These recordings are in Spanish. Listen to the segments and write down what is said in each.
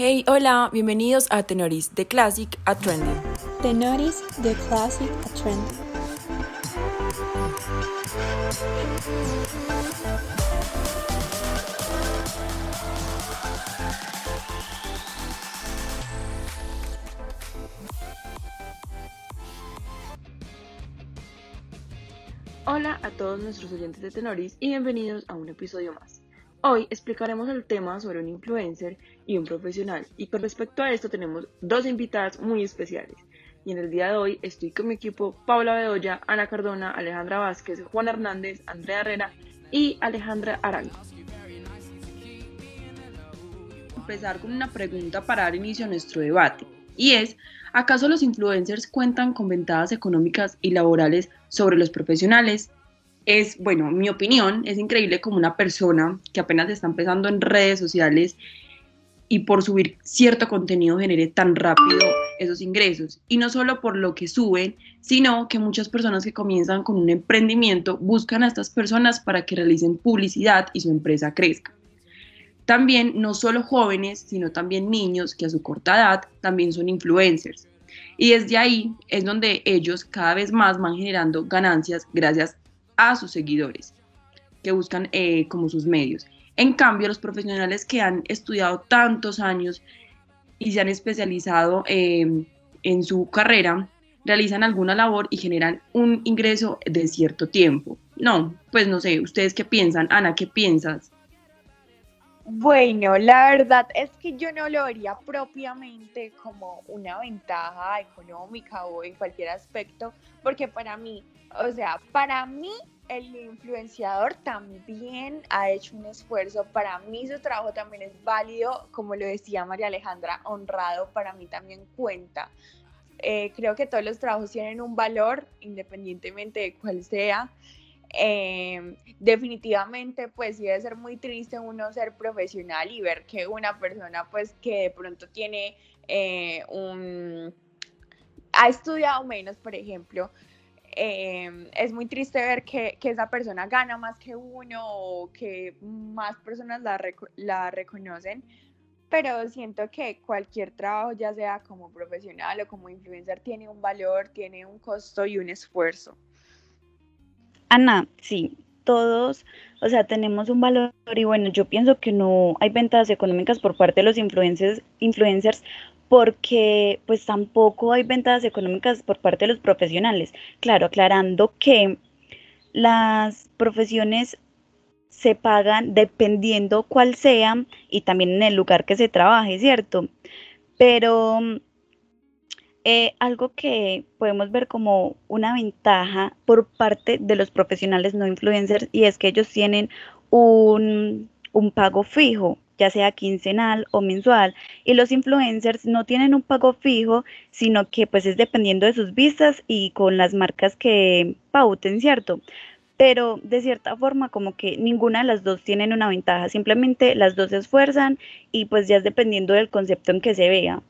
Hey, hola, bienvenidos a Tenoris de Classic a Trending. Tenoris de Classic a Trending. Hola a todos nuestros oyentes de Tenoris y bienvenidos a un episodio más. Hoy explicaremos el tema sobre un influencer y un profesional y con respecto a esto tenemos dos invitadas muy especiales. Y en el día de hoy estoy con mi equipo Paula Bedoya, Ana Cardona, Alejandra Vázquez, Juan Hernández, Andrea Herrera y Alejandra Arango. Empezar con una pregunta para dar inicio a nuestro debate y es, ¿acaso los influencers cuentan con ventajas económicas y laborales sobre los profesionales? Es, bueno, mi opinión, es increíble como una persona que apenas está empezando en redes sociales y por subir cierto contenido genere tan rápido esos ingresos. Y no solo por lo que suben, sino que muchas personas que comienzan con un emprendimiento buscan a estas personas para que realicen publicidad y su empresa crezca. También no solo jóvenes, sino también niños que a su corta edad también son influencers. Y desde ahí es donde ellos cada vez más van generando ganancias gracias a sus seguidores, que buscan eh, como sus medios. En cambio, los profesionales que han estudiado tantos años y se han especializado em, en su carrera, realizan alguna labor y generan un ingreso de cierto tiempo. No, pues no sé, ¿ustedes qué piensan? Ana, ¿qué piensas? Bueno, la verdad es que yo no lo vería propiamente como una ventaja económica o en cualquier aspecto, porque para mí, o sea, para mí el influenciador también ha hecho un esfuerzo, para mí su trabajo también es válido, como lo decía María Alejandra, honrado, para mí también cuenta. Eh, creo que todos los trabajos tienen un valor, independientemente de cuál sea. Eh, definitivamente pues sí debe ser muy triste uno ser profesional y ver que una persona pues que de pronto tiene eh, un ha estudiado menos por ejemplo eh, es muy triste ver que, que, esa persona gana más que uno o que más personas la, reconocen pero siento que cualquier trabajo ya sea como profesional o como influencer tiene un valor tiene un costo y un esfuerzo. Ana, sí, todos, o sea, tenemos un valor y bueno, yo pienso que no hay ventajas económicas por parte de los influencers porque pues tampoco hay ventajas económicas por parte de los profesionales. Claro, aclarando que las profesiones se pagan dependiendo cuál sea y también en el lugar que se trabaje, ¿cierto? Pero eh, algo que podemos ver como una ventaja por parte de los profesionales no influencers y es que ellos tienen un, un pago fijo, ya sea quincenal o mensual, y los influencers no tienen un pago fijo, sino que pues es dependiendo de sus vistas y con las marcas que pauten, ¿cierto? Pero de cierta forma como que ninguna de las dos tienen una ventaja, simplemente las dos se esfuerzan y pues ya es dependiendo del concepto en que se vea.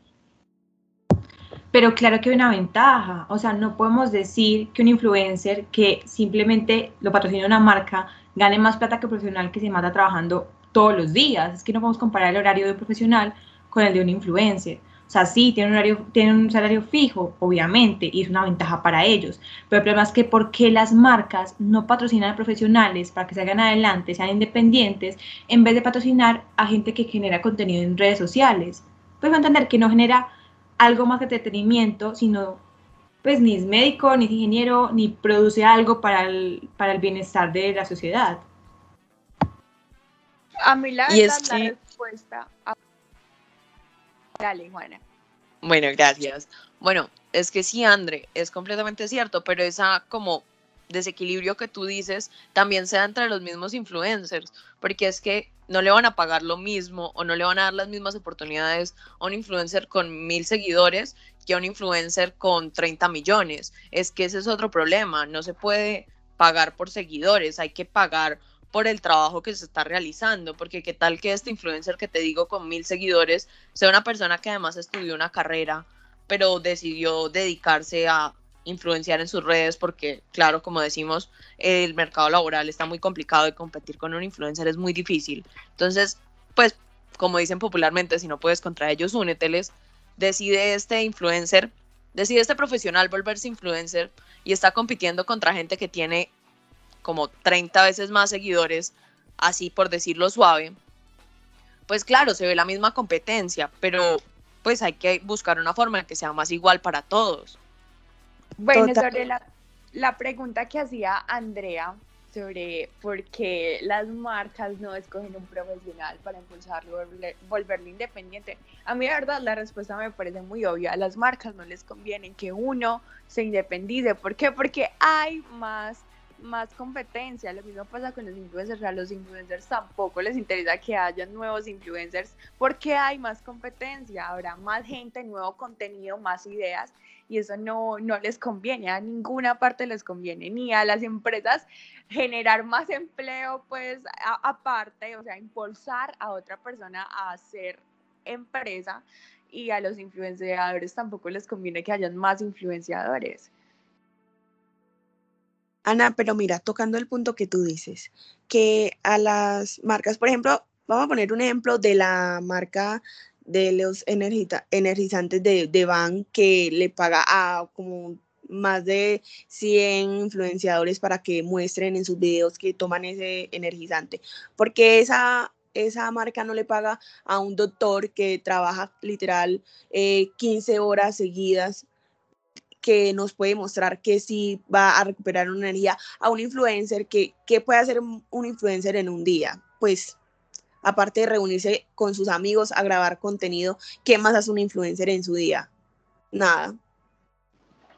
Pero claro que hay una ventaja, o sea, no podemos decir que un influencer que simplemente lo patrocina una marca gane más plata que un profesional que se mata trabajando todos los días. Es que no podemos comparar el horario de un profesional con el de un influencer. O sea, sí, tiene un, horario, tiene un salario fijo, obviamente, y es una ventaja para ellos. Pero el problema es que ¿por qué las marcas no patrocinan a profesionales para que salgan adelante, sean independientes, en vez de patrocinar a gente que genera contenido en redes sociales? Pues va a entender que no genera algo más de entretenimiento, sino pues ni es médico, ni es ingeniero, ni produce algo para el, para el bienestar de la sociedad. A mí la verdad, es la respuesta... Dale, Juana. Bueno, gracias. Bueno, es que sí, André, es completamente cierto, pero esa como desequilibrio que tú dices también se da entre los mismos influencers, porque es que no le van a pagar lo mismo o no le van a dar las mismas oportunidades a un influencer con mil seguidores que a un influencer con 30 millones. Es que ese es otro problema, no se puede pagar por seguidores, hay que pagar por el trabajo que se está realizando, porque qué tal que este influencer que te digo con mil seguidores sea una persona que además estudió una carrera, pero decidió dedicarse a influenciar en sus redes porque, claro, como decimos, el mercado laboral está muy complicado y competir con un influencer es muy difícil. Entonces, pues como dicen popularmente, si no puedes contra ellos, úneteles, decide este influencer, decide este profesional volverse influencer y está compitiendo contra gente que tiene como 30 veces más seguidores, así por decirlo suave, pues claro, se ve la misma competencia, pero pues hay que buscar una forma en que sea más igual para todos. Bueno, sobre la, la pregunta que hacía Andrea sobre por qué las marcas no escogen un profesional para impulsarlo, volverlo independiente. A mí, de verdad, la respuesta me parece muy obvia. A las marcas no les conviene que uno se independice. ¿Por qué? Porque hay más más competencia. Lo mismo pasa con los influencers. A los influencers tampoco les interesa que haya nuevos influencers porque hay más competencia. Habrá más gente, nuevo contenido, más ideas y eso no, no les conviene. A ninguna parte les conviene, ni a las empresas generar más empleo, pues aparte, o sea, impulsar a otra persona a hacer empresa y a los influenciadores tampoco les conviene que hayan más influenciadores. Ana, pero mira, tocando el punto que tú dices, que a las marcas, por ejemplo, vamos a poner un ejemplo de la marca de los energizantes de, de Van que le paga a como más de 100 influenciadores para que muestren en sus videos que toman ese energizante. Porque esa, esa marca no le paga a un doctor que trabaja literal 15 eh, horas seguidas que nos puede mostrar que sí va a recuperar una energía a un influencer, que, ¿qué puede hacer un influencer en un día? Pues aparte de reunirse con sus amigos a grabar contenido, ¿qué más hace un influencer en su día? Nada.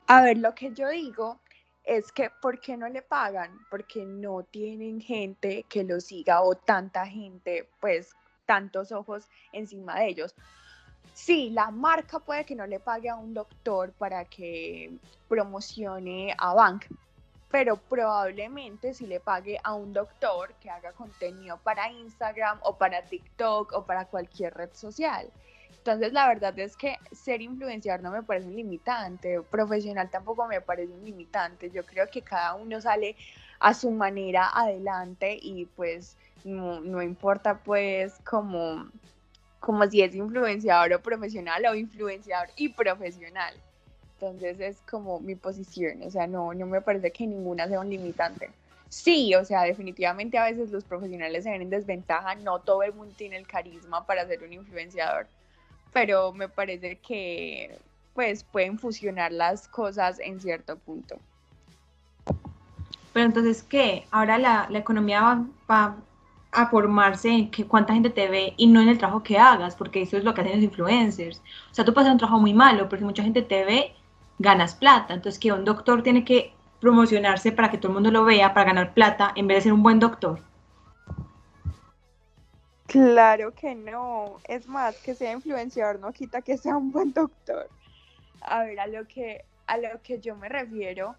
A ver, lo que yo digo es que ¿por qué no le pagan? Porque no tienen gente que lo siga o tanta gente, pues tantos ojos encima de ellos. Sí, la marca puede que no le pague a un doctor para que promocione a Bank, pero probablemente si le pague a un doctor que haga contenido para Instagram o para TikTok o para cualquier red social. Entonces, la verdad es que ser influenciador no me parece un limitante, profesional tampoco me parece un limitante. Yo creo que cada uno sale a su manera adelante y pues no, no importa pues como como si es influenciador o profesional o influenciador y profesional. Entonces es como mi posición, o sea, no, no me parece que ninguna sea un limitante. Sí, o sea, definitivamente a veces los profesionales se ven en desventaja, no todo el mundo tiene el carisma para ser un influenciador, pero me parece que pues pueden fusionar las cosas en cierto punto. Pero entonces, ¿qué? Ahora la, la economía va, va, a formarse en que cuánta gente te ve y no en el trabajo que hagas, porque eso es lo que hacen los influencers. O sea, tú puedes hacer un trabajo muy malo, porque mucha gente te ve, ganas plata. Entonces, que un doctor tiene que promocionarse para que todo el mundo lo vea, para ganar plata, en vez de ser un buen doctor. Claro que no. Es más, que sea influenciador no quita que sea un buen doctor. A ver, a lo que, a lo que yo me refiero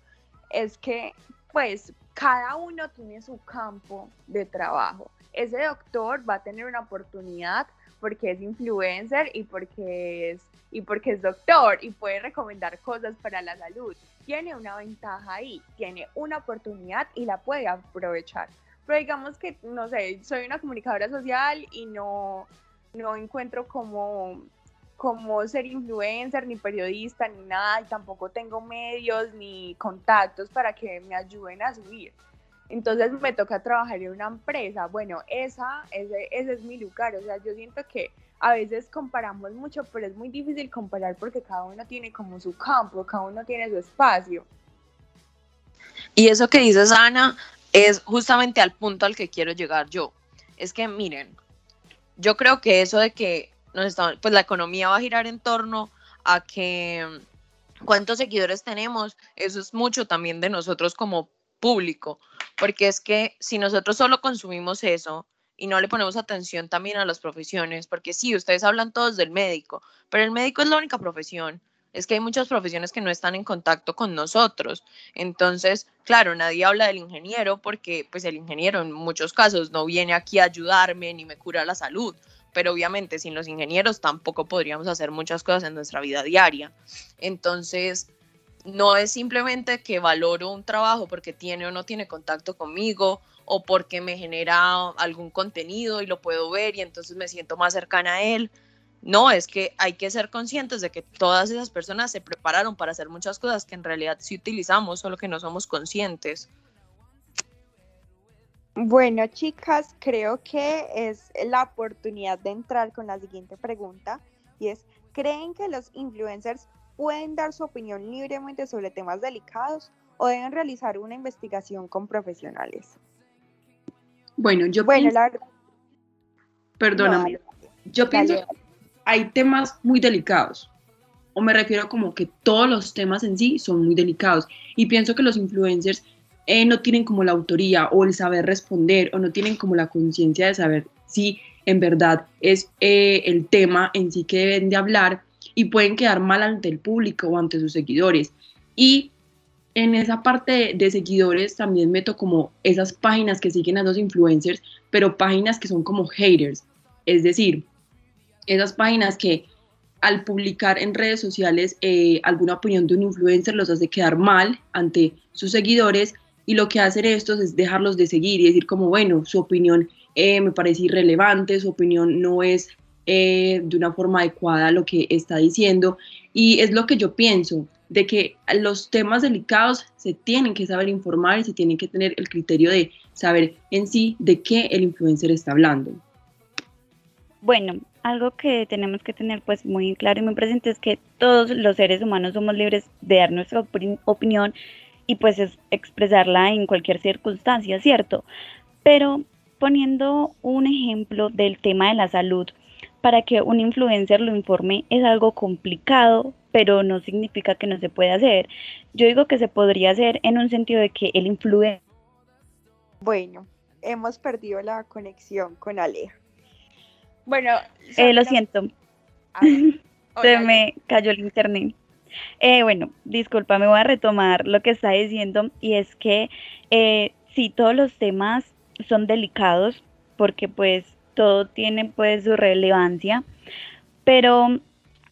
es que, pues, cada uno tiene su campo de trabajo ese doctor va a tener una oportunidad porque es influencer y porque es, y porque es doctor y puede recomendar cosas para la salud. Tiene una ventaja ahí, tiene una oportunidad y la puede aprovechar. Pero digamos que, no sé, soy una comunicadora social y no, no encuentro como, como ser influencer, ni periodista, ni nada, y tampoco tengo medios ni contactos para que me ayuden a subir entonces me toca trabajar en una empresa. Bueno, esa, ese, ese es mi lugar. O sea, yo siento que a veces comparamos mucho, pero es muy difícil comparar porque cada uno tiene como su campo, cada uno tiene su espacio. Y eso que dices, Ana, es justamente al punto al que quiero llegar yo. Es que, miren, yo creo que eso de que nos pues la economía va a girar en torno a que cuántos seguidores tenemos, eso es mucho también de nosotros como público, porque es que si nosotros solo consumimos eso y no le ponemos atención también a las profesiones, porque sí, ustedes hablan todos del médico, pero el médico es la única profesión. Es que hay muchas profesiones que no están en contacto con nosotros. Entonces, claro, nadie habla del ingeniero porque pues el ingeniero en muchos casos no viene aquí a ayudarme ni me cura la salud, pero obviamente sin los ingenieros tampoco podríamos hacer muchas cosas en nuestra vida diaria. Entonces, no es simplemente que valoro un trabajo porque tiene o no tiene contacto conmigo o porque me genera algún contenido y lo puedo ver y entonces me siento más cercana a él. No, es que hay que ser conscientes de que todas esas personas se prepararon para hacer muchas cosas que en realidad sí utilizamos, solo que no somos conscientes. Bueno, chicas, creo que es la oportunidad de entrar con la siguiente pregunta y es, ¿creen que los influencers pueden dar su opinión libremente sobre temas delicados o deben realizar una investigación con profesionales? Bueno, yo Bueno, pienso, la perdóname, No, yo pienso que hay temas muy delicados, o me refiero como que todos los temas en sí son muy delicados, y pienso que los influencers eh, no tienen como la autoría o el saber responder, o no tienen como la conciencia de saber si en verdad es eh, el tema en sí que deben de hablar, y pueden quedar mal ante el público o ante sus seguidores. Y en esa parte de, de seguidores también meto como esas páginas que siguen a los influencers, pero páginas que son como haters. Es decir, esas páginas que al publicar en redes sociales eh, alguna opinión de un influencer los hace quedar mal ante sus seguidores y lo que hacen estos es dejarlos de seguir y decir como, bueno, su opinión eh, me parece irrelevante, su opinión no es eh, de una forma adecuada lo que está diciendo y es lo que yo pienso, de que los temas delicados se tienen que saber informar y se tienen que tener el criterio de saber en sí de qué el influencer está hablando. Bueno, algo que tenemos que tener pues muy claro y muy presente es que todos los seres humanos somos libres de dar nuestra opinión y pues es expresarla en cualquier circunstancia, ¿cierto? Pero poniendo un ejemplo del tema de la salud, para que un influencer lo informe es algo complicado, pero no significa que no se pueda hacer. Yo digo que se podría hacer en un sentido de que el influencer Bueno, hemos perdido la conexión con Aleja. Bueno, Eh, lo siento, a ver, se hola, me cayó el internet. Eh, bueno, disculpa, me voy a retomar lo que está diciendo y es que eh, sí, todos los temas son delicados porque pues todo tiene pues su relevancia, pero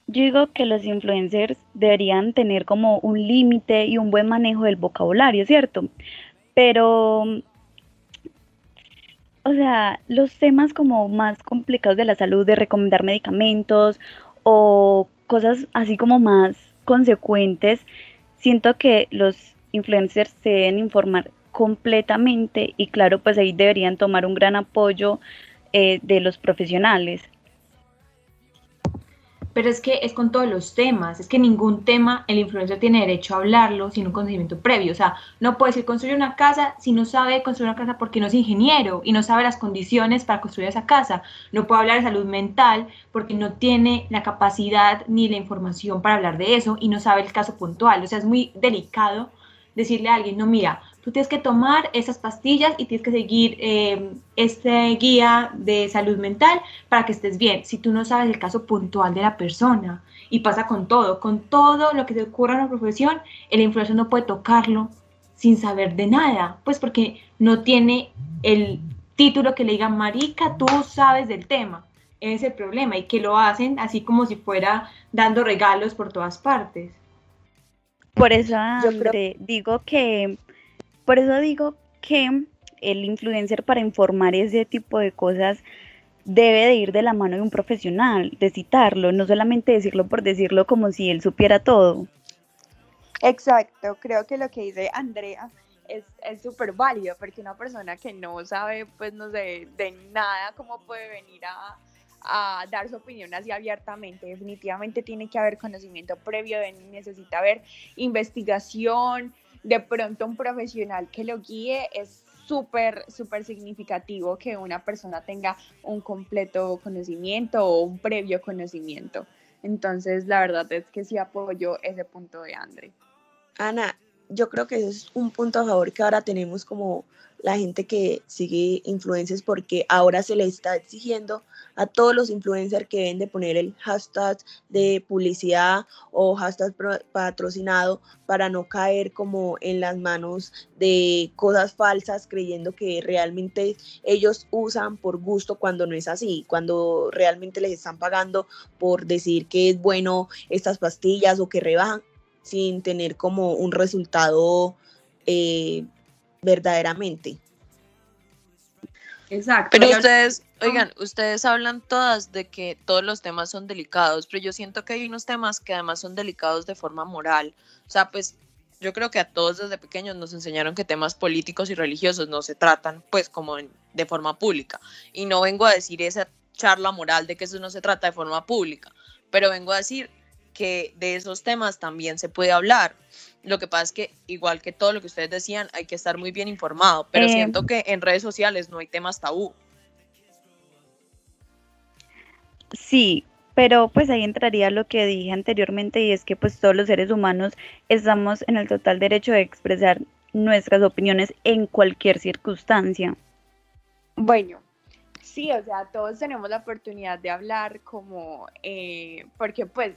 yo digo que los influencers deberían tener como un límite y un buen manejo del vocabulario, ¿cierto? Pero o sea, los temas como más complicados de la salud, de recomendar medicamentos o cosas así como más consecuentes, siento que los influencers se deben informar completamente y claro, pues ahí deberían tomar un gran apoyo eh, de los profesionales. Pero es que es con todos los temas, es que ningún tema el influencer tiene derecho a hablarlo sin un conocimiento previo. O sea, no puede decir construir una casa si no sabe construir una casa porque no es ingeniero y no sabe las condiciones para construir esa casa. No puede hablar de salud mental porque no tiene la capacidad ni la información para hablar de eso y no sabe el caso puntual. O sea, es muy delicado decirle a alguien, no, mira, tú tienes que tomar esas pastillas y tienes que seguir eh, este guía de salud mental para que estés bien. Si tú no sabes el caso puntual de la persona, y pasa con todo, con todo lo que se ocurra en la profesión, el influencer no puede tocarlo sin saber de nada, pues porque no tiene el título que le diga, marica, tú sabes del tema. Ese es el problema, y que lo hacen así como si fuera dando regalos por todas partes. Por eso, Yo creo- André, digo que, por eso digo que el influencer para informar ese tipo de cosas debe de ir de la mano de un profesional, de citarlo, no solamente decirlo por decirlo como si él supiera todo. Exacto, creo que lo que dice Andrea es súper válido porque una persona que no sabe, pues no sé, de nada, cómo puede venir a, a dar su opinión así abiertamente. Definitivamente tiene que haber conocimiento previo, necesita haber investigación, de pronto un profesional que lo guíe es súper, súper significativo que una persona tenga un completo conocimiento o un previo conocimiento. Entonces, la verdad es que sí apoyo ese punto de Andre. Ana, yo creo que eso es un punto a favor que ahora tenemos como la gente que sigue influencers porque ahora se le está exigiendo a todos los influencers que deben de poner el hashtag de publicidad o hashtag patrocinado para no caer como en las manos de cosas falsas creyendo que realmente ellos usan por gusto cuando no es así, cuando realmente les están pagando por decir que es bueno estas pastillas o que rebajan sin tener como un resultado eh, verdaderamente. Exacto. Pero ustedes, oigan, ustedes hablan todas de que todos los temas son delicados, pero yo siento que hay unos temas que además son delicados de forma moral. O sea, pues yo creo que a todos desde pequeños nos enseñaron que temas políticos y religiosos no se tratan pues como de forma pública. Y no vengo a decir esa charla moral de que eso no se trata de forma pública, pero vengo a decir que de esos temas también se puede hablar. Lo que pasa es que, igual que todo lo que ustedes decían, hay que estar muy bien informado, pero eh, siento que en redes sociales no hay temas tabú. Sí, pero pues ahí entraría lo que dije anteriormente y es que pues todos los seres humanos estamos en el total derecho de expresar nuestras opiniones en cualquier circunstancia. Bueno, sí, o sea, todos tenemos la oportunidad de hablar como, eh, porque pues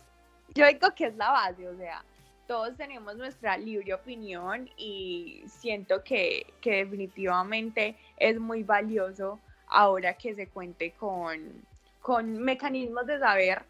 yo digo que es la base, o sea, todos tenemos nuestra libre opinión y siento que, definitivamente es muy valioso ahora que se cuente con, con mecanismos de saber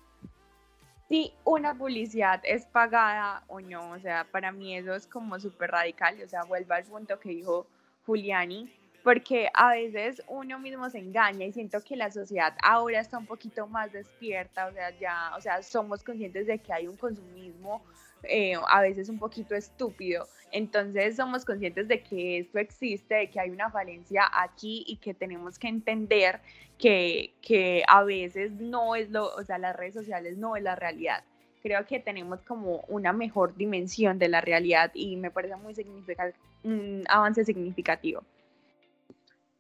si una publicidad es pagada o no. O sea, para mí eso es como súper radical. O sea, vuelvo al punto que dijo Juliani, porque a veces uno mismo se engaña y siento que la sociedad ahora está un poquito más despierta, o sea, ya, o sea, somos conscientes de que hay un consumismo eh, a veces un poquito estúpido, entonces somos conscientes de que esto existe, de que hay una falencia aquí y que tenemos que entender que, que a veces no es lo, o sea, las redes sociales no es la realidad. Creo que tenemos como una mejor dimensión de la realidad y me parece muy significativo, un avance significativo.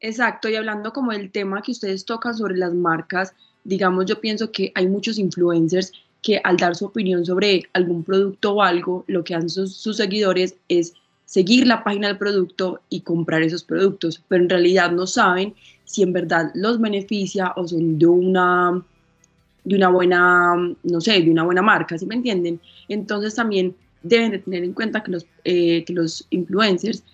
Exacto, y hablando como del tema que ustedes tocan sobre las marcas, digamos, yo pienso que hay muchos influencers que al dar su opinión sobre algún producto o algo, lo que hacen sus, seguidores es seguir la página del producto y comprar esos productos, pero en realidad no saben si en verdad los beneficia o son de una, de una buena, no sé, de una buena marca, ¿sí me entienden? Entonces también deben de tener en cuenta que los, eh, que los influencers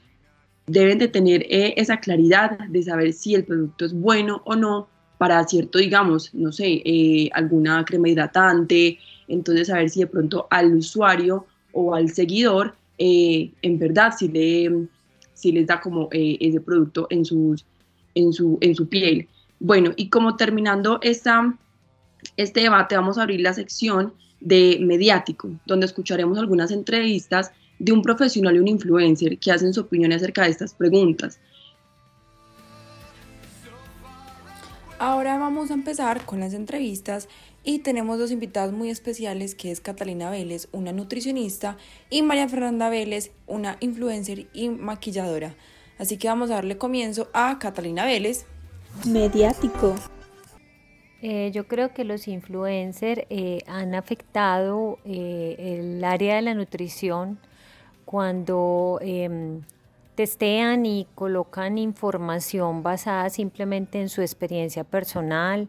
deben de tener eh, esa claridad de saber si el producto es bueno o no para cierto, digamos, no sé, eh, alguna crema hidratante, entonces saber si de pronto al usuario o al seguidor eh, en verdad si, le, si les da como ese producto en, en, su, en su piel. Bueno, y como terminando esta, este debate, vamos a abrir la sección de mediático, donde escucharemos algunas entrevistas de un profesional y un influencer que hacen su opinión acerca de estas preguntas. Ahora vamos a empezar con las entrevistas y tenemos dos invitadas muy especiales que es Catalina Vélez, una nutricionista, y María Fernanda Vélez, una influencer y maquilladora. Así que vamos a darle comienzo a Catalina Vélez. Mediático. Eh, yo creo que los influencers eh, han afectado eh, el área de la nutrición cuando em, testean y colocan información basada simplemente en su experiencia personal,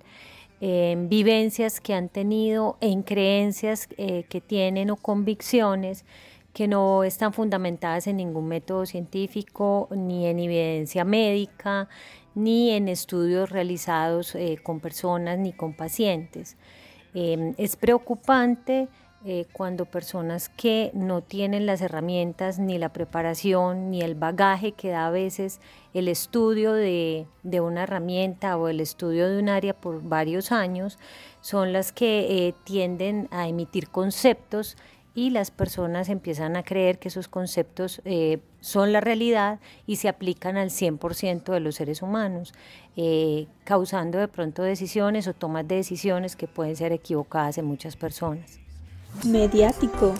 en vivencias que han tenido, en creencias eh, que tienen o convicciones que no están fundamentadas en ningún método científico, ni en evidencia médica, ni en estudios realizados eh, con personas ni con pacientes. Em, es preocupante eh, cuando personas que no tienen las herramientas, ni la preparación, ni el bagaje que da a veces el estudio de, una herramienta o el estudio de un área por varios años, son las que eh, tienden a emitir conceptos y las personas empiezan a creer que esos conceptos eh, son la realidad y se aplican al 100% de los seres humanos, causando de pronto decisiones o tomas de decisiones que pueden ser equivocadas en muchas personas mediático.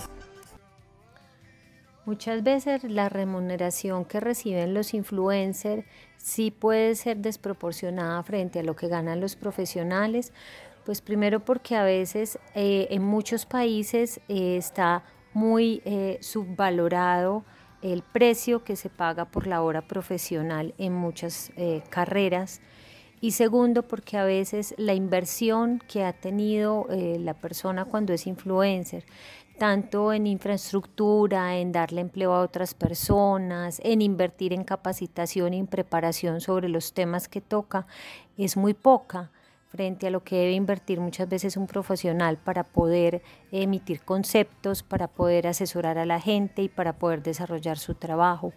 Muchas veces la remuneración que reciben los influencers sí puede ser desproporcionada frente a lo que ganan los profesionales, pues primero porque a veces eh, en muchos países eh, está muy eh, subvalorado el precio que se paga por la hora profesional en muchas carreras y segundo porque a veces la inversión que ha tenido eh, la persona cuando es influencer, tanto en infraestructura, en darle empleo a otras personas, en invertir en capacitación y en preparación sobre los temas que toca, es muy poca frente a lo que debe invertir muchas veces un profesional para poder emitir conceptos, para poder asesorar a la gente y para poder desarrollar su trabajo.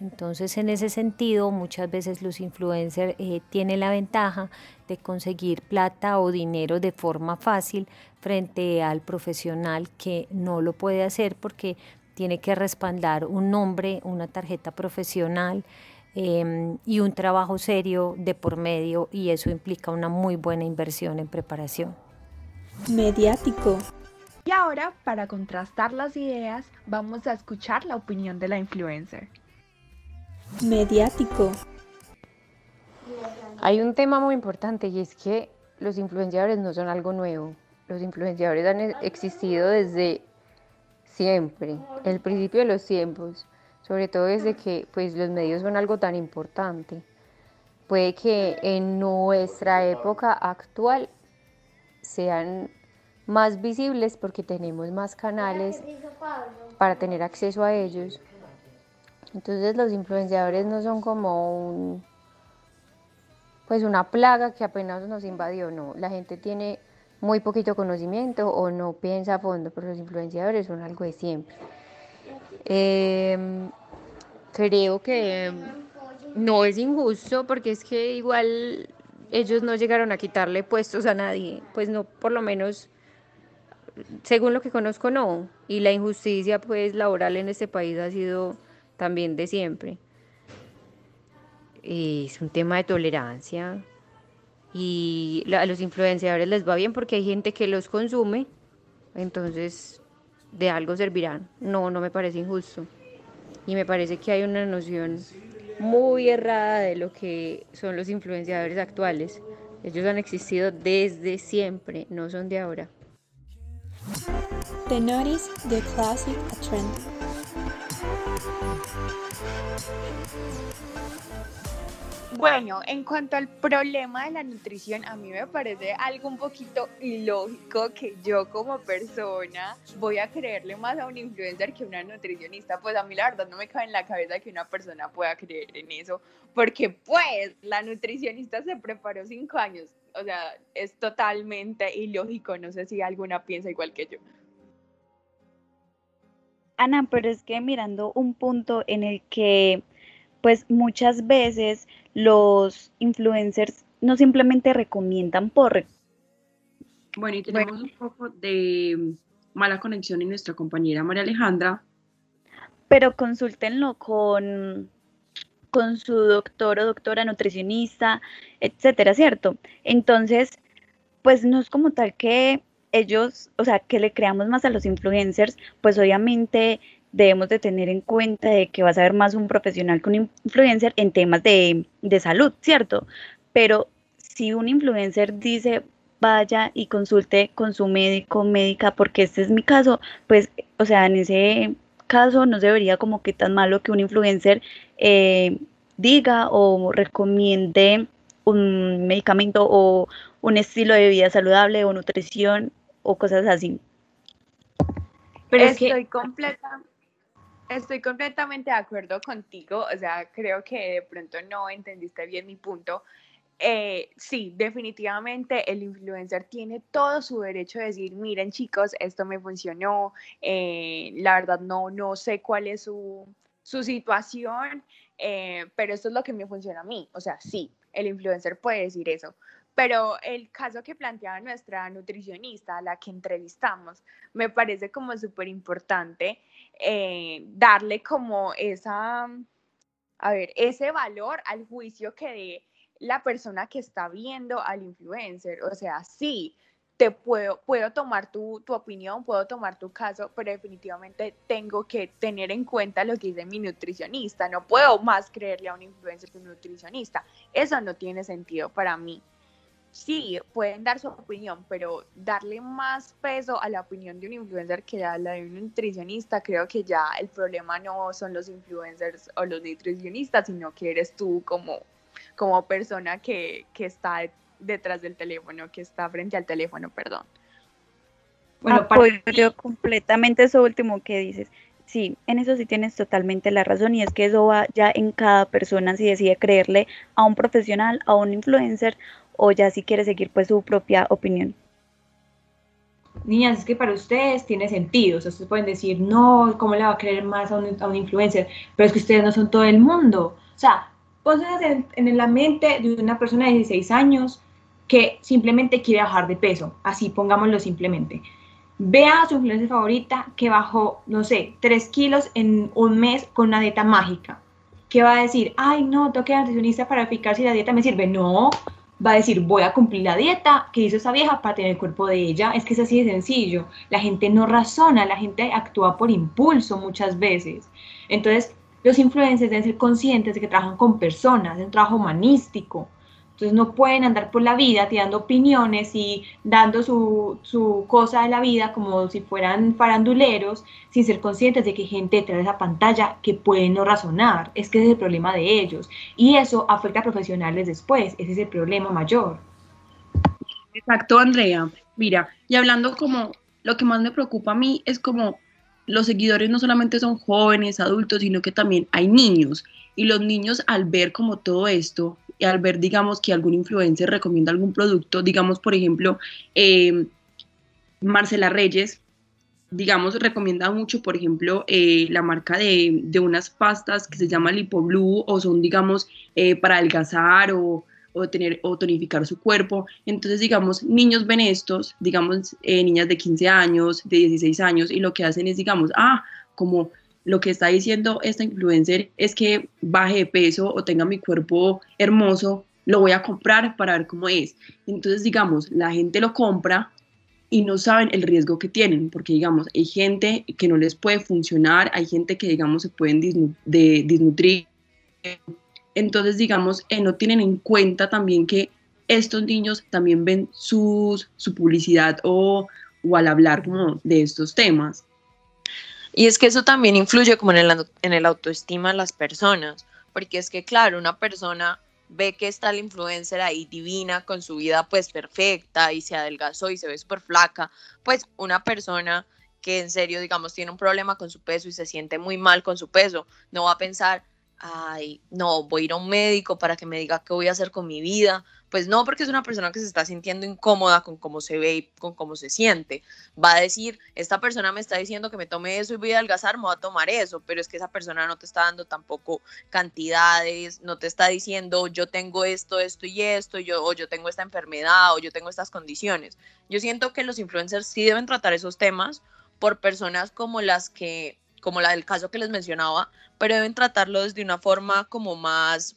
Entonces, en ese sentido, muchas veces los influencers eh, tienen la ventaja de conseguir plata o dinero de forma fácil frente al profesional que no lo puede hacer porque tiene que respaldar un nombre, una tarjeta profesional, Em, y un trabajo serio de por medio y eso implica una muy buena inversión en preparación. Mediático. Y ahora, para contrastar las ideas, vamos a escuchar la opinión de la influencer. Mediático. Hay un tema muy importante y es que los influenciadores no son algo nuevo. Los influenciadores han existido desde siempre, el principio de los tiempos sobre todo desde que pues, los medios son algo tan importante. Puede que en nuestra época actual sean más visibles porque tenemos más canales para tener acceso a ellos. Entonces los influenciadores no son como un, pues una plaga que apenas nos invadió, no. La gente tiene muy poquito conocimiento o no piensa a fondo, pero los influenciadores son algo de siempre. Em, creo que no es injusto porque es que igual ellos no llegaron a quitarle puestos a nadie, pues no, por lo menos, según lo que conozco, no. Y la injusticia pues laboral en este país ha sido también de siempre. Es un tema de tolerancia y a los influenciadores les va bien porque hay gente que los consume, entonces de algo servirán. No, no me parece injusto. Y me parece que hay una noción muy errada de lo que son los influenciadores actuales. Ellos han existido desde siempre, no son de ahora. Classic trend. Bueno, en cuanto al problema de la nutrición, a mí me parece algo un poquito ilógico que yo como persona voy a creerle más a un influencer que a una nutricionista. Pues a mí la verdad no me cabe en la cabeza que una persona pueda creer en eso, porque pues la nutricionista se preparó cinco años. O sea, es totalmente ilógico. No sé si alguna piensa igual que yo. Ana, pero es que mirando un punto en el que pues muchas veces los influencers no simplemente recomiendan por... Bueno, y tenemos un poco de mala conexión en nuestra compañera María Alejandra. Pero consúltenlo con, con su doctor o doctora nutricionista, etcétera, ¿cierto? Entonces, pues no es como tal que ellos, o sea, que le creamos más a los influencers, pues obviamente debemos de tener en cuenta de que vas a ver más un profesional que un influencer en temas de, de salud, ¿cierto? Pero si un influencer dice vaya y consulte con su médico, médica, porque este es mi caso, pues, o sea, en ese caso no se vería como que tan malo que un influencer eh, diga o recomiende un medicamento o un estilo de vida saludable o nutrición o cosas así. Pero Estoy es que... completa, Estoy completamente de acuerdo contigo, o sea, creo que de pronto no entendiste bien mi punto. Eh, sí, definitivamente el influencer tiene todo su derecho de decir, miren chicos, esto me funcionó, eh, la verdad no, no sé cuál es su, su situación, eh, pero esto es lo que me funciona a mí. O sea, sí, el influencer puede decir eso, pero el caso que planteaba nuestra nutricionista, la que entrevistamos, me parece como súper importante eh, darle como esa, a ver, ese valor al juicio que dé la persona que está viendo al influencer. O sea, sí, te puedo, puedo tomar tu, tu, opinión, puedo tomar tu caso, pero definitivamente tengo que tener en cuenta lo que dice mi nutricionista. No puedo más creerle a un influencer que un nutricionista. Eso no tiene sentido para mí sí, pueden dar su opinión, pero darle más peso a la opinión de un influencer que a la de un nutricionista, creo que ya el problema no son los influencers o los nutricionistas, sino que eres tú como, como persona que, que está detrás del teléfono, que está frente al teléfono, perdón. Bueno, Apoyo completamente eso último que dices. Sí, en eso sí tienes totalmente la razón y es que eso va ya en cada persona si decide creerle a un profesional, a un influencer o ya si quiere seguir pues su propia opinión. Niñas, es que para ustedes tiene sentido, o sea, ustedes pueden decir, no, ¿cómo le va a creer más a un, a un influencer? Pero es que ustedes no son todo el mundo. O sea, pónganse en, en la mente de una persona de 16 años que simplemente quiere bajar de peso, así pongámoslo simplemente. Vea a su influencer favorita que bajó, no sé, 3 kilos en un mes con una dieta mágica. ¿Qué va a decir? Ay, no, que a nutricionista para verificar si la dieta me sirve. No, va a decir, voy a cumplir la dieta que hizo esa vieja para tener el cuerpo de ella. Es que es así de sencillo. La gente no razona, la gente actúa por impulso muchas veces. Entonces, los influencers deben ser conscientes de que trabajan con personas, es un trabajo humanístico. Entonces no pueden andar por la vida tirando opiniones y dando su, su, cosa de la vida como si fueran faranduleros, sin ser conscientes de que hay gente detrás de esa pantalla que puede no razonar. Es que ese es el problema de ellos. Y eso afecta a profesionales después. Ese es el problema mayor. Exacto, Andrea. Mira, y hablando como lo que más me preocupa a mí es como los seguidores no solamente son jóvenes, adultos, sino que también hay niños. Y los niños al ver como todo esto, al ver, digamos, que algún influencer recomienda algún producto, digamos, por ejemplo, eh, Marcela Reyes, digamos, recomienda mucho, por ejemplo, eh, la marca de, de, unas pastas que se llama LipoBlue o son, digamos, eh, para adelgazar o, o, tener, o tonificar su cuerpo. Entonces, digamos, niños ven estos, digamos, eh, niñas de 15 años, de 16 años, y lo que hacen es, digamos, ah, como lo que está diciendo esta influencer es que baje de peso o tenga mi cuerpo hermoso, lo voy a comprar para ver cómo es. Entonces, digamos, la gente lo compra y no saben el riesgo que tienen, porque digamos, hay gente que no les puede funcionar, hay gente que digamos se pueden de, disnutrir. Entonces, digamos, eh, no tienen en cuenta también que estos niños también ven sus, su publicidad o, o al hablar como de estos temas. Y es que eso también influye como en el, en el autoestima de las personas, porque es que, claro, una persona ve que está la influencer ahí divina, con su vida pues perfecta y se adelgazó y se ve súper flaca, pues una persona que en serio, digamos, tiene un problema con su peso y se siente muy mal con su peso, no va a pensar, ay, no, voy a ir a un médico para que me diga qué voy a hacer con mi vida. Pues no, porque es una persona que se está sintiendo incómoda con cómo se ve y con cómo se siente. Va a decir, esta persona me está diciendo que me tome eso y voy a adelgazar, me voy a tomar eso, pero es que esa persona no te está dando tampoco cantidades, no te está diciendo, yo tengo esto, esto y esto, yo, o yo tengo esta enfermedad, o yo tengo estas condiciones. Yo siento que los influencers sí deben tratar esos temas por personas como las que como la del caso que les mencionaba, pero deben tratarlo desde una forma como más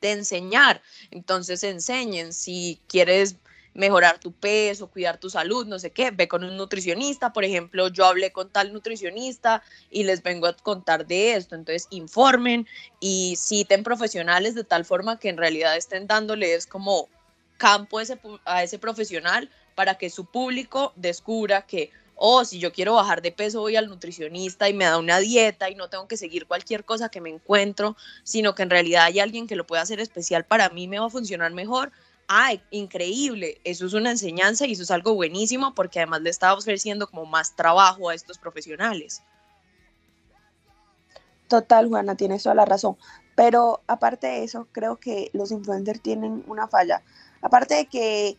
de enseñar. Entonces enseñen, si quieres mejorar tu peso, cuidar tu salud, no sé qué, ve con un nutricionista, por ejemplo, yo hablé con tal nutricionista y les vengo a contar de esto, entonces informen y citen profesionales de tal forma que en realidad estén dándoles como campo a ese, a ese profesional para que su público descubra que o si yo quiero bajar de peso voy al nutricionista y me da una dieta y no tengo que seguir cualquier cosa que me encuentro, sino que en realidad hay alguien que lo pueda hacer especial para mí, me va a funcionar mejor. ¡Ay, increíble! Eso es una enseñanza y eso es algo buenísimo porque además le está ofreciendo como más trabajo a estos profesionales. Total, Juana, tienes toda la razón. Pero aparte de eso, creo que los influencers tienen una falla. Aparte de que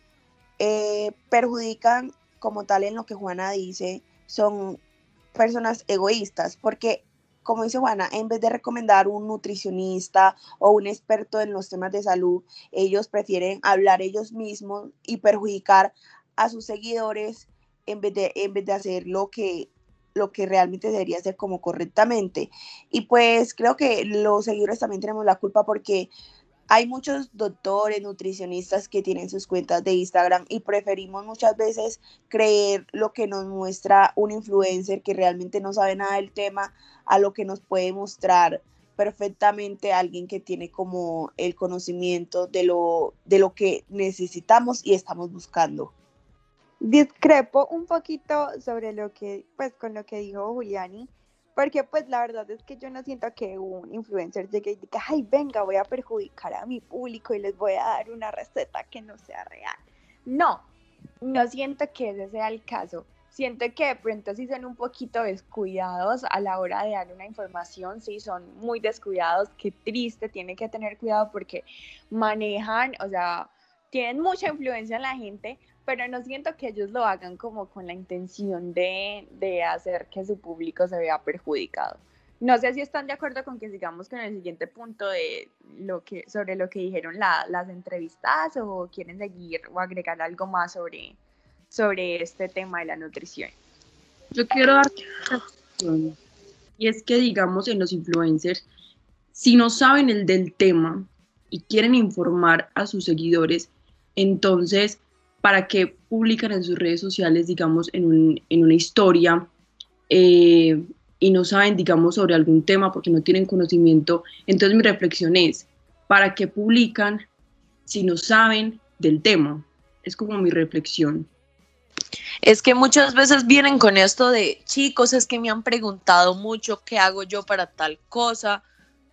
eh, perjudican como tal en lo que Juana dice, son personas egoístas, porque como dice Juana, en vez de recomendar un nutricionista o un experto en los temas de salud, ellos prefieren hablar ellos mismos y perjudicar a sus seguidores en vez de, en vez de hacer lo que, lo que realmente debería hacer como correctamente. Y pues creo que los seguidores también tenemos la culpa porque hay muchos doctores, nutricionistas que tienen sus cuentas de Instagram y preferimos muchas veces creer lo que nos muestra un influencer que realmente no sabe nada del tema a lo que nos puede mostrar perfectamente alguien que tiene como el conocimiento de lo, de lo que necesitamos y estamos buscando. Discrepo un poquito sobre lo que, pues con lo que dijo Juliani porque pues la verdad es que yo no siento que un influencer llegue y diga, ay, venga, voy a perjudicar a mi público y les voy a dar una receta que no sea real. No, no siento que ese sea el caso. Siento que de pronto sí son un poquito descuidados a la hora de dar una información, sí son muy descuidados, qué triste, tiene que tener cuidado porque manejan, o sea, tienen mucha influencia en la gente, pero no siento que ellos lo hagan como con la intención de, de hacer que su público se vea perjudicado. No sé si están de acuerdo con que sigamos con el siguiente punto de lo que, sobre lo que dijeron las entrevistas o quieren seguir o agregar algo más sobre, sobre este tema de la nutrición. Yo quiero dar y es que digamos en los influencers, si no saben el del tema y quieren informar a sus seguidores, entonces, ¿para qué publican en sus redes sociales, digamos, en, un, en una historia eh, y no saben, digamos, sobre algún tema porque no tienen conocimiento? Entonces mi reflexión es, ¿para qué publican si no saben del tema? Es como mi reflexión. Es que muchas veces vienen con esto de, chicos, es que me han preguntado mucho qué hago yo para tal cosa.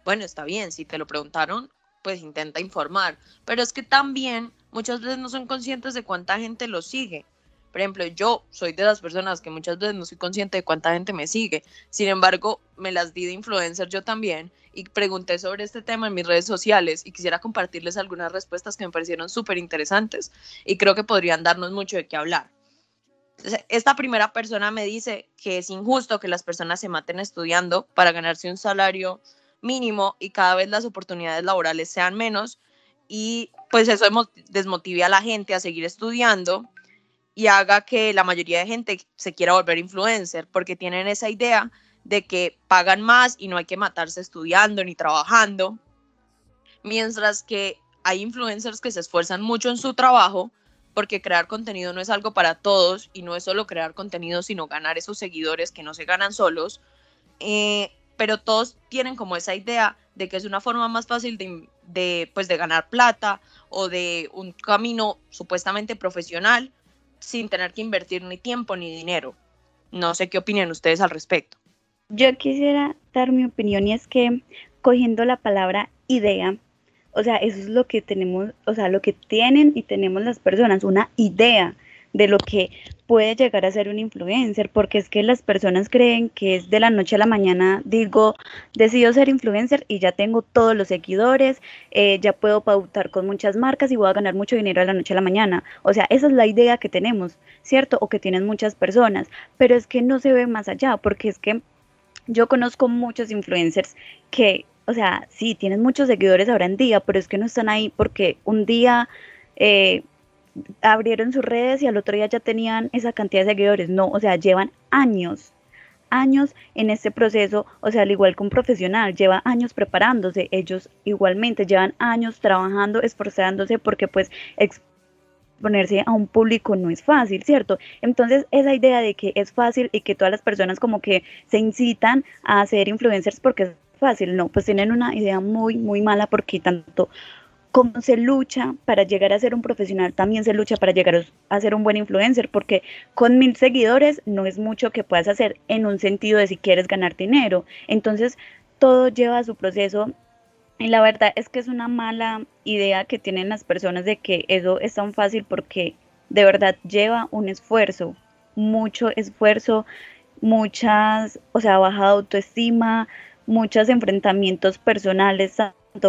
Bueno, está bien, si te lo preguntaron, pues intenta informar. Pero es que también muchas veces no son conscientes de cuánta gente lo sigue. Por ejemplo, yo soy de las personas que muchas veces no soy consciente de cuánta gente me sigue. Sin embargo, me las di de influencer yo también y pregunté sobre este tema en mis redes sociales y quisiera compartirles algunas respuestas que me parecieron súper interesantes y creo que podrían darnos mucho de qué hablar. Esta primera persona me dice que es injusto que las personas se maten estudiando para ganarse un salario mínimo y cada vez las oportunidades laborales sean menos y pues eso desmotive a la gente a seguir estudiando y haga que la mayoría de gente se quiera volver influencer porque tienen esa idea de que pagan más y no hay que matarse estudiando ni trabajando, mientras que hay influencers que se esfuerzan mucho en su trabajo porque crear contenido no es algo para todos y no es solo crear contenido, sino ganar esos seguidores que no se ganan solos. Eh, pero todos tienen como esa idea de que es una forma más fácil de, de, pues, de ganar plata o de un camino supuestamente profesional sin tener que invertir ni tiempo ni dinero. No sé qué opinan ustedes al respecto. Yo quisiera dar mi opinión y es que cogiendo la palabra idea, o sea, eso es lo que tenemos, o sea, lo que tienen y tenemos las personas, una idea de lo que puede llegar a ser un influencer, porque es que las personas creen que es de la noche a la mañana, digo, decido ser influencer y ya tengo todos los seguidores, eh, ya puedo pautar con muchas marcas y voy a ganar mucho dinero de la noche a la mañana. O sea, esa es la idea que tenemos, ¿cierto? O que tienen muchas personas, pero es que no se ve más allá, porque es que yo conozco muchos influencers que o sea, sí, tienen muchos seguidores ahora en día, pero es que no están ahí porque un día eh, abrieron sus redes y al otro día ya tenían esa cantidad de seguidores. No, o sea, llevan años, años en este proceso, o sea, al igual que un profesional, lleva años preparándose, ellos igualmente llevan años trabajando, esforzándose porque pues exponerse a un público no es fácil, ¿cierto? Entonces, esa idea de que es fácil y que todas las personas como que se incitan a ser influencers porque fácil, no, pues tienen una idea muy, muy mala porque tanto como se lucha para llegar a ser un profesional, también se lucha para llegar a ser un buen influencer, porque con mil seguidores no es mucho que puedas hacer en un sentido de si quieres ganar dinero. Entonces, todo lleva a su proceso y la verdad es que es una mala idea que tienen las personas de que eso es tan fácil porque de verdad lleva un esfuerzo, mucho esfuerzo, muchas, o sea, baja autoestima, muchos enfrentamientos personales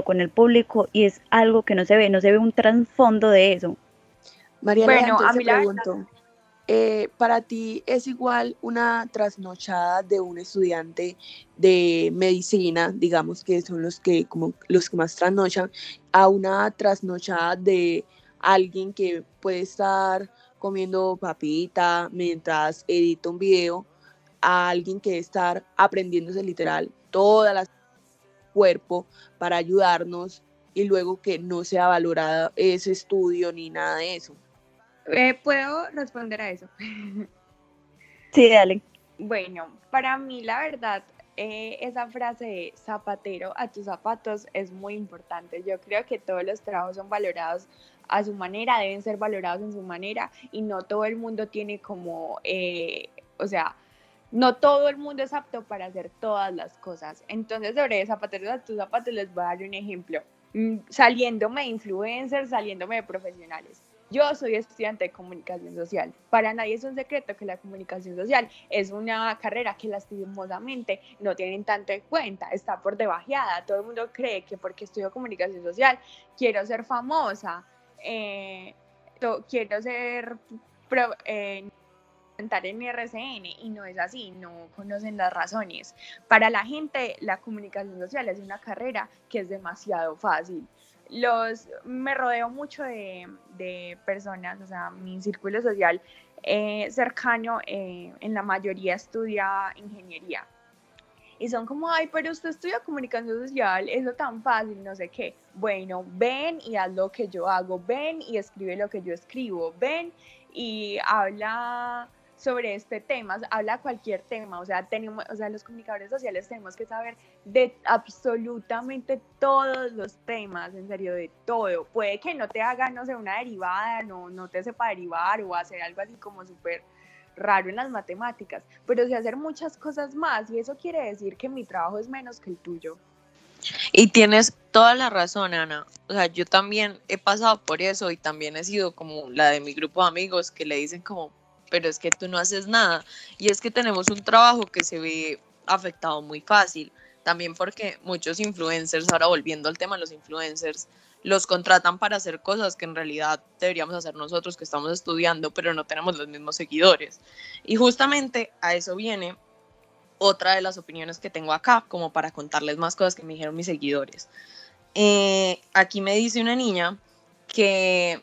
con el público y es algo que no se ve, no se ve un trasfondo de eso. María, bueno, a mí la pregunto, eh, ¿para ti es igual una trasnochada de un estudiante de medicina, digamos que son los que, como los que más trasnochan, a una trasnochada de alguien que puede estar comiendo papita mientras edita un video, a alguien que estar aprendiéndose literal toda la cuerpo para ayudarnos y luego que no sea valorado ese estudio ni nada de eso. Eh, ¿Puedo responder a eso? Sí, dale. Bueno, para mí la verdad, eh, esa frase de zapatero a tus zapatos es muy importante. Yo creo que todos los trabajos son valorados a su manera, deben ser valorados en su manera y no todo el mundo tiene como, eh, o sea, no todo el mundo es apto para hacer todas las cosas. Entonces, sobre zapateros a tus zapatos les voy a dar un ejemplo. Mm, saliéndome de influencers, saliéndome de profesionales. Yo soy estudiante de comunicación social. Para nadie es un secreto que la comunicación social es una carrera que lastimosamente no tienen tanto en cuenta, está por debajeada. Todo el mundo cree que porque estudio comunicación social quiero ser famosa eh, quiero ser eh, en RCN y no es así, no conocen las razones. Para la gente la comunicación social es una carrera que es demasiado fácil. Los, me rodeo mucho de, de personas, o sea, mi círculo social eh, cercano eh, en la mayoría estudia ingeniería. Y son como, ay, pero usted estudia comunicación social, eso tan fácil, no sé qué. Bueno, ven y haz lo que yo hago, ven y escribe lo que yo escribo, ven y habla sobre este tema, habla cualquier tema, o sea, tenemos, o sea, los comunicadores sociales tenemos que saber de absolutamente todos los temas, en serio, de todo. Puede que no te haga, no sé, una derivada, no, no te sepa derivar o hacer algo así como súper raro en las matemáticas, pero sé hacer muchas cosas más y eso quiere decir que mi trabajo es menos que el tuyo. Y tienes toda la razón, Ana. O sea, yo también he pasado por eso y también he sido como la de mi grupo de amigos que le dicen como, pero es que tú no haces nada. Y es que tenemos un trabajo que se ve afectado muy fácil. También porque muchos influencers, ahora volviendo al tema los influencers, los contratan para hacer cosas que en realidad deberíamos hacer nosotros que estamos estudiando, pero no tenemos los mismos seguidores. Y justamente a eso viene otra de las opiniones que tengo acá, como para contarles más cosas que me dijeron mis seguidores. Eh, aquí me dice una niña que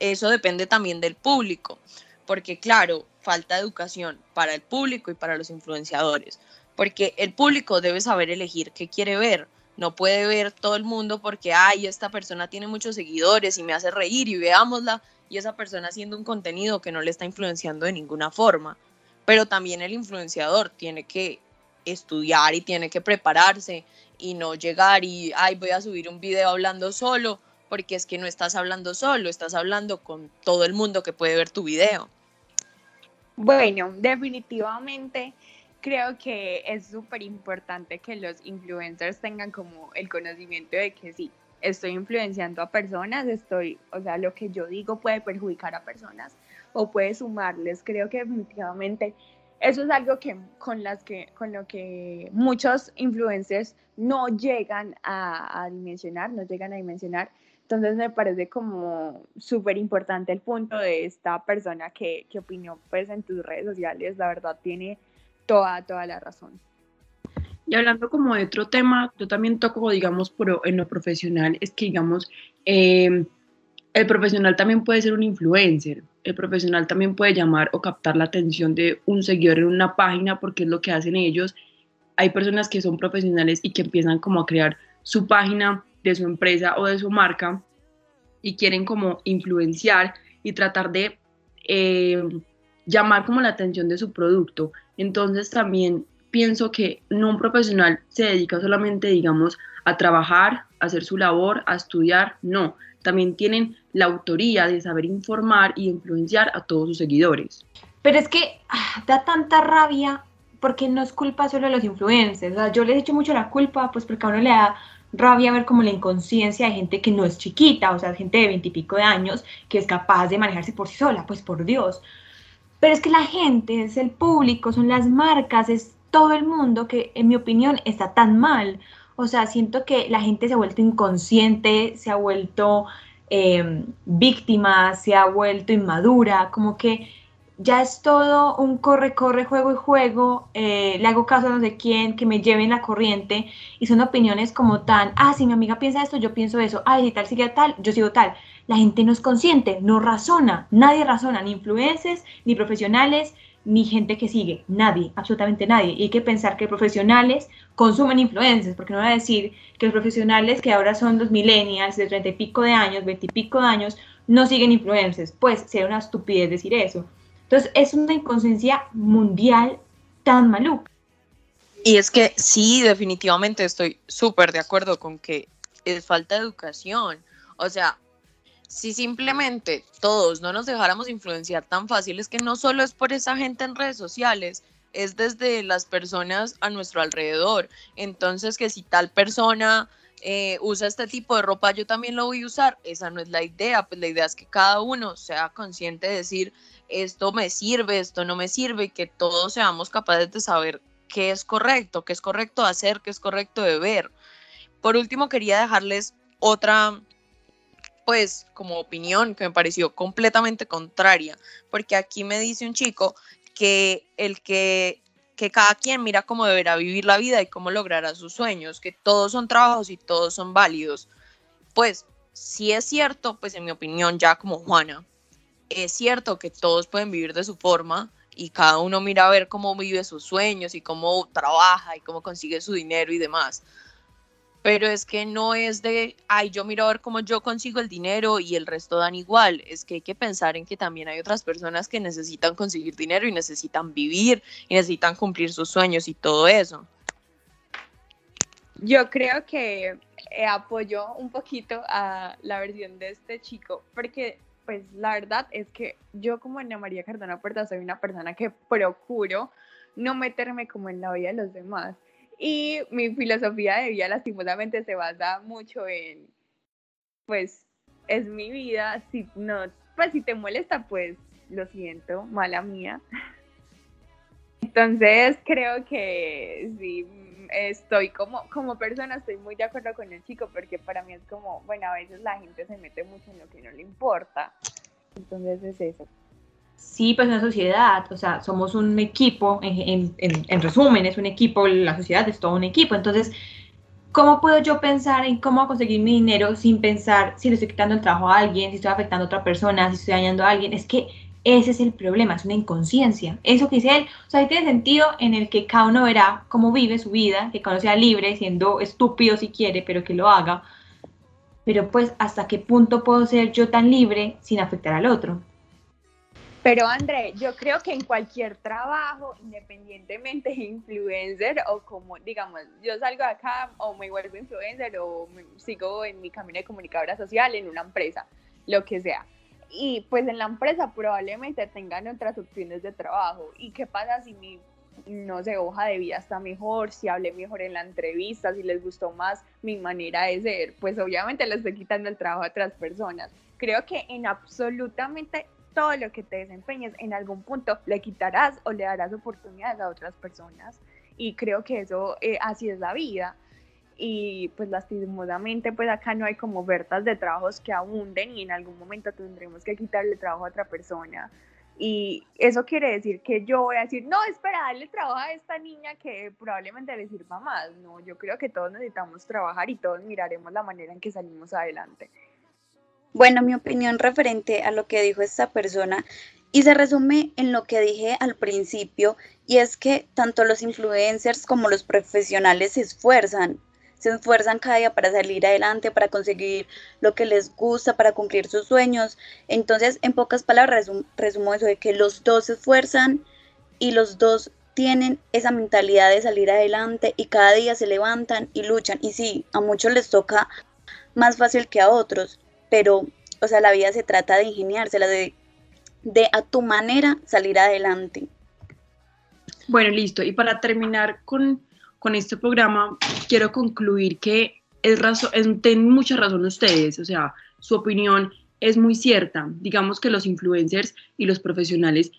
eso depende también del público porque claro, falta educación para el público y para los influenciadores, porque el público debe saber elegir qué quiere ver. No puede ver todo el mundo porque, ay, esta persona tiene muchos seguidores y me hace reír y veámosla, y esa persona haciendo un contenido que no le está influenciando de ninguna forma. Pero también el influenciador tiene que estudiar y tiene que prepararse y no llegar y, ay, voy a subir un video hablando solo, porque es que no estás hablando solo, estás hablando con todo el mundo que puede ver tu video. Bueno, definitivamente creo que es súper importante que los influencers tengan como el conocimiento de que sí, estoy influenciando a personas, estoy, o sea, lo que yo digo puede perjudicar a personas o puede sumarles. Creo que definitivamente eso es algo que con las que con lo que muchos influencers no llegan a, a dimensionar, no llegan a dimensionar entonces me parece como súper importante el punto de esta persona que, que opinó pues en tus redes sociales, la verdad tiene toda, toda la razón. Y hablando como de otro tema, yo también toco, digamos, por, en lo profesional, es que, digamos, em, el profesional también puede ser un influencer, el profesional también puede llamar o captar la atención de un seguidor en una página porque es lo que hacen ellos. Hay personas que son profesionales y que empiezan como a crear su página de su empresa o de su marca y quieren como influenciar y tratar de eh, llamar como la atención de su producto. Entonces también pienso que no un profesional se dedica solamente, digamos, a trabajar, a hacer su labor, a estudiar, no, también tienen la autoría de saber informar y influenciar a todos sus seguidores. Pero es que ah, da tanta rabia porque no es culpa solo de los influencers. yo les he hecho mucho la culpa, pues porque a uno le da rabia ver como la inconsciencia de gente que no es chiquita, o sea, gente de veintipico de años que es capaz de manejarse por sí sola, pues por Dios. Pero es que la gente, es el público, son las marcas, es todo el mundo que en mi opinión está tan mal. O sea, siento que la gente se ha vuelto inconsciente, se ha vuelto eh, víctima, se ha vuelto inmadura, como que ya es todo un corre, corre, juego y juego, eh, le hago caso a no sé quién, que me lleven la corriente, y son opiniones como tan, ah, si mi amiga piensa esto, yo pienso eso, ay, si tal sigue tal, yo sigo tal. La gente no es consciente, no razona, nadie razona, ni influencers, ni profesionales, ni gente que sigue, nadie, absolutamente nadie. Y hay que pensar que profesionales consumen influencers, porque no voy a decir que los profesionales que ahora son los millennials de treinta y pico de años, veinti y pico de años, no siguen influencers, pues sería una estupidez decir eso. Entonces es una inconsciencia mundial tan maluca. Y es que sí, definitivamente estoy súper de acuerdo con que es falta de educación. O sea, si simplemente todos no nos dejáramos influenciar tan fácil, es que no solo es por esa gente en redes sociales, es desde las personas a nuestro alrededor. Entonces, que si tal persona eh, usa este tipo de ropa, yo también lo voy a usar. Esa no es la idea, pues la idea es que cada uno sea consciente de decir, esto me sirve, esto no me sirve, y que todos seamos capaces de saber qué es correcto, qué es correcto hacer, qué es correcto de ver. Por último, quería dejarles otra, pues como opinión que me pareció completamente contraria, porque aquí me dice un chico que el que que cada quien mira cómo deberá vivir la vida y cómo logrará sus sueños, que todos son trabajos y todos son válidos. Pues si es cierto, pues en mi opinión, ya como Juana, es cierto que todos pueden vivir de su forma y cada uno mira a ver cómo vive sus sueños y cómo trabaja y cómo consigue su dinero y demás. Pero es que no es de, ay, yo miro a ver cómo yo consigo el dinero y el resto dan igual. Es que hay que pensar en que también hay otras personas que necesitan conseguir dinero y necesitan vivir y necesitan cumplir sus sueños y todo eso. Yo creo que eh, apoyo un poquito a la versión de este chico, porque pues la verdad es que yo como Ana María Cardona Puerta soy una persona que procuro no meterme como en la vida de los demás. Y mi filosofía de vida lastimosamente se basa mucho en, pues, es mi vida, si no, pues si te molesta, pues lo siento, mala mía. Entonces creo que sí, estoy como, como persona, estoy muy de acuerdo con el chico, porque para mí es como, bueno, a veces la gente se mete mucho en lo que no le importa. Entonces es eso. Sí, pues una sociedad, o sea, somos un equipo, en, en, en, resumen, es un equipo, la sociedad es todo un equipo. Entonces, ¿cómo puedo yo pensar en cómo conseguir mi dinero sin pensar si le estoy quitando el trabajo a alguien, si estoy afectando a otra persona, si estoy dañando a alguien? Es que ese es el problema, es una inconsciencia. Eso que dice él, o sea, tiene sentido en el que cada uno verá cómo vive su vida, que cada uno sea libre, siendo estúpido si quiere, pero que lo haga. Pero pues, ¿hasta qué punto puedo ser yo tan libre sin afectar al otro? Pero André, yo creo que en cualquier trabajo, independientemente de influencer o como, digamos, yo salgo de acá o me vuelvo influencer o sigo en mi camino de comunicadora social en una empresa, lo que sea y pues en la empresa probablemente tengan otras opciones de trabajo. ¿Y qué pasa si mi, no sé, hoja de vida está mejor, si hablé mejor en la entrevista, si les gustó más mi manera de ser? Pues obviamente les estoy quitando el trabajo a otras personas. Creo que en absolutamente todo lo que te desempeñes, en algún punto le quitarás o le darás oportunidades a otras personas. Y creo que eso, eh, así es la vida y pues lastimosamente pues acá no hay como ofertas de trabajos que abunden y en algún momento tendremos que quitarle trabajo a otra persona y eso quiere decir que yo voy a decir, no, espera, darle trabajo a esta niña que probablemente le sirva más. No, yo creo que todos necesitamos trabajar y todos miraremos la manera en que salimos adelante. Bueno, mi opinión referente a lo que dijo esta persona y se resume en lo que dije al principio y es que tanto los influencers como los profesionales se esfuerzan se esfuerzan cada día para salir adelante, para conseguir lo que les gusta, para cumplir sus sueños. Entonces, en pocas palabras, resumo, eso de que los dos se esfuerzan y los dos tienen esa mentalidad de salir adelante y cada día se levantan y luchan. Y sí, a muchos les toca más fácil que a otros, pero, o sea, la vida se trata de ingeniársela, de, de a tu manera salir adelante. Bueno, listo. Y para terminar con con este programa, quiero concluir que es razón, tienen mucha razón ustedes, o sea, su opinión es muy cierta. Digamos que los influencers y los profesionales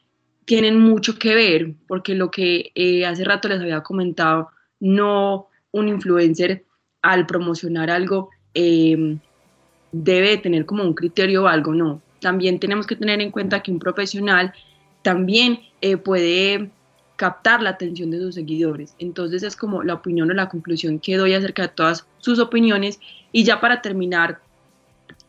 tienen mucho que ver, porque lo que eh, hace rato les había comentado, no un influencer al promocionar algo em, debe tener como un criterio o algo, no. También tenemos que tener en cuenta que un profesional también eh, puede captar la atención de sus seguidores. Entonces es como la opinión o la conclusión que doy acerca de todas sus opiniones. Y ya para terminar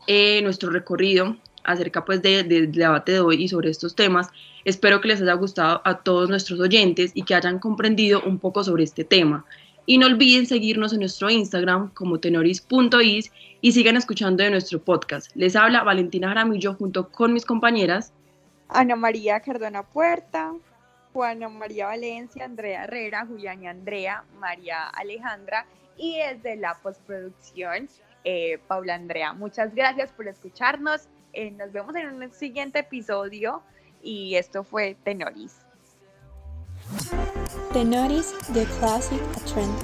eh, nuestro recorrido acerca pues del debate de hoy y sobre estos temas, espero que les haya gustado a todos nuestros oyentes y que hayan comprendido un poco sobre este tema. Y no olviden seguirnos en nuestro Instagram como tenoris.is y sigan escuchando de nuestro podcast. Les habla Valentina Jaramillo junto con mis compañeras Ana María Cardona Puerta, Juana María Valencia, Andrea Herrera, Julián Andrea, María Alejandra y desde la postproducción, eh, Paula Andrea. Muchas gracias por escucharnos. Eh, nos vemos en un siguiente episodio y esto fue Tenoris. Tenoris, The Classic Trend.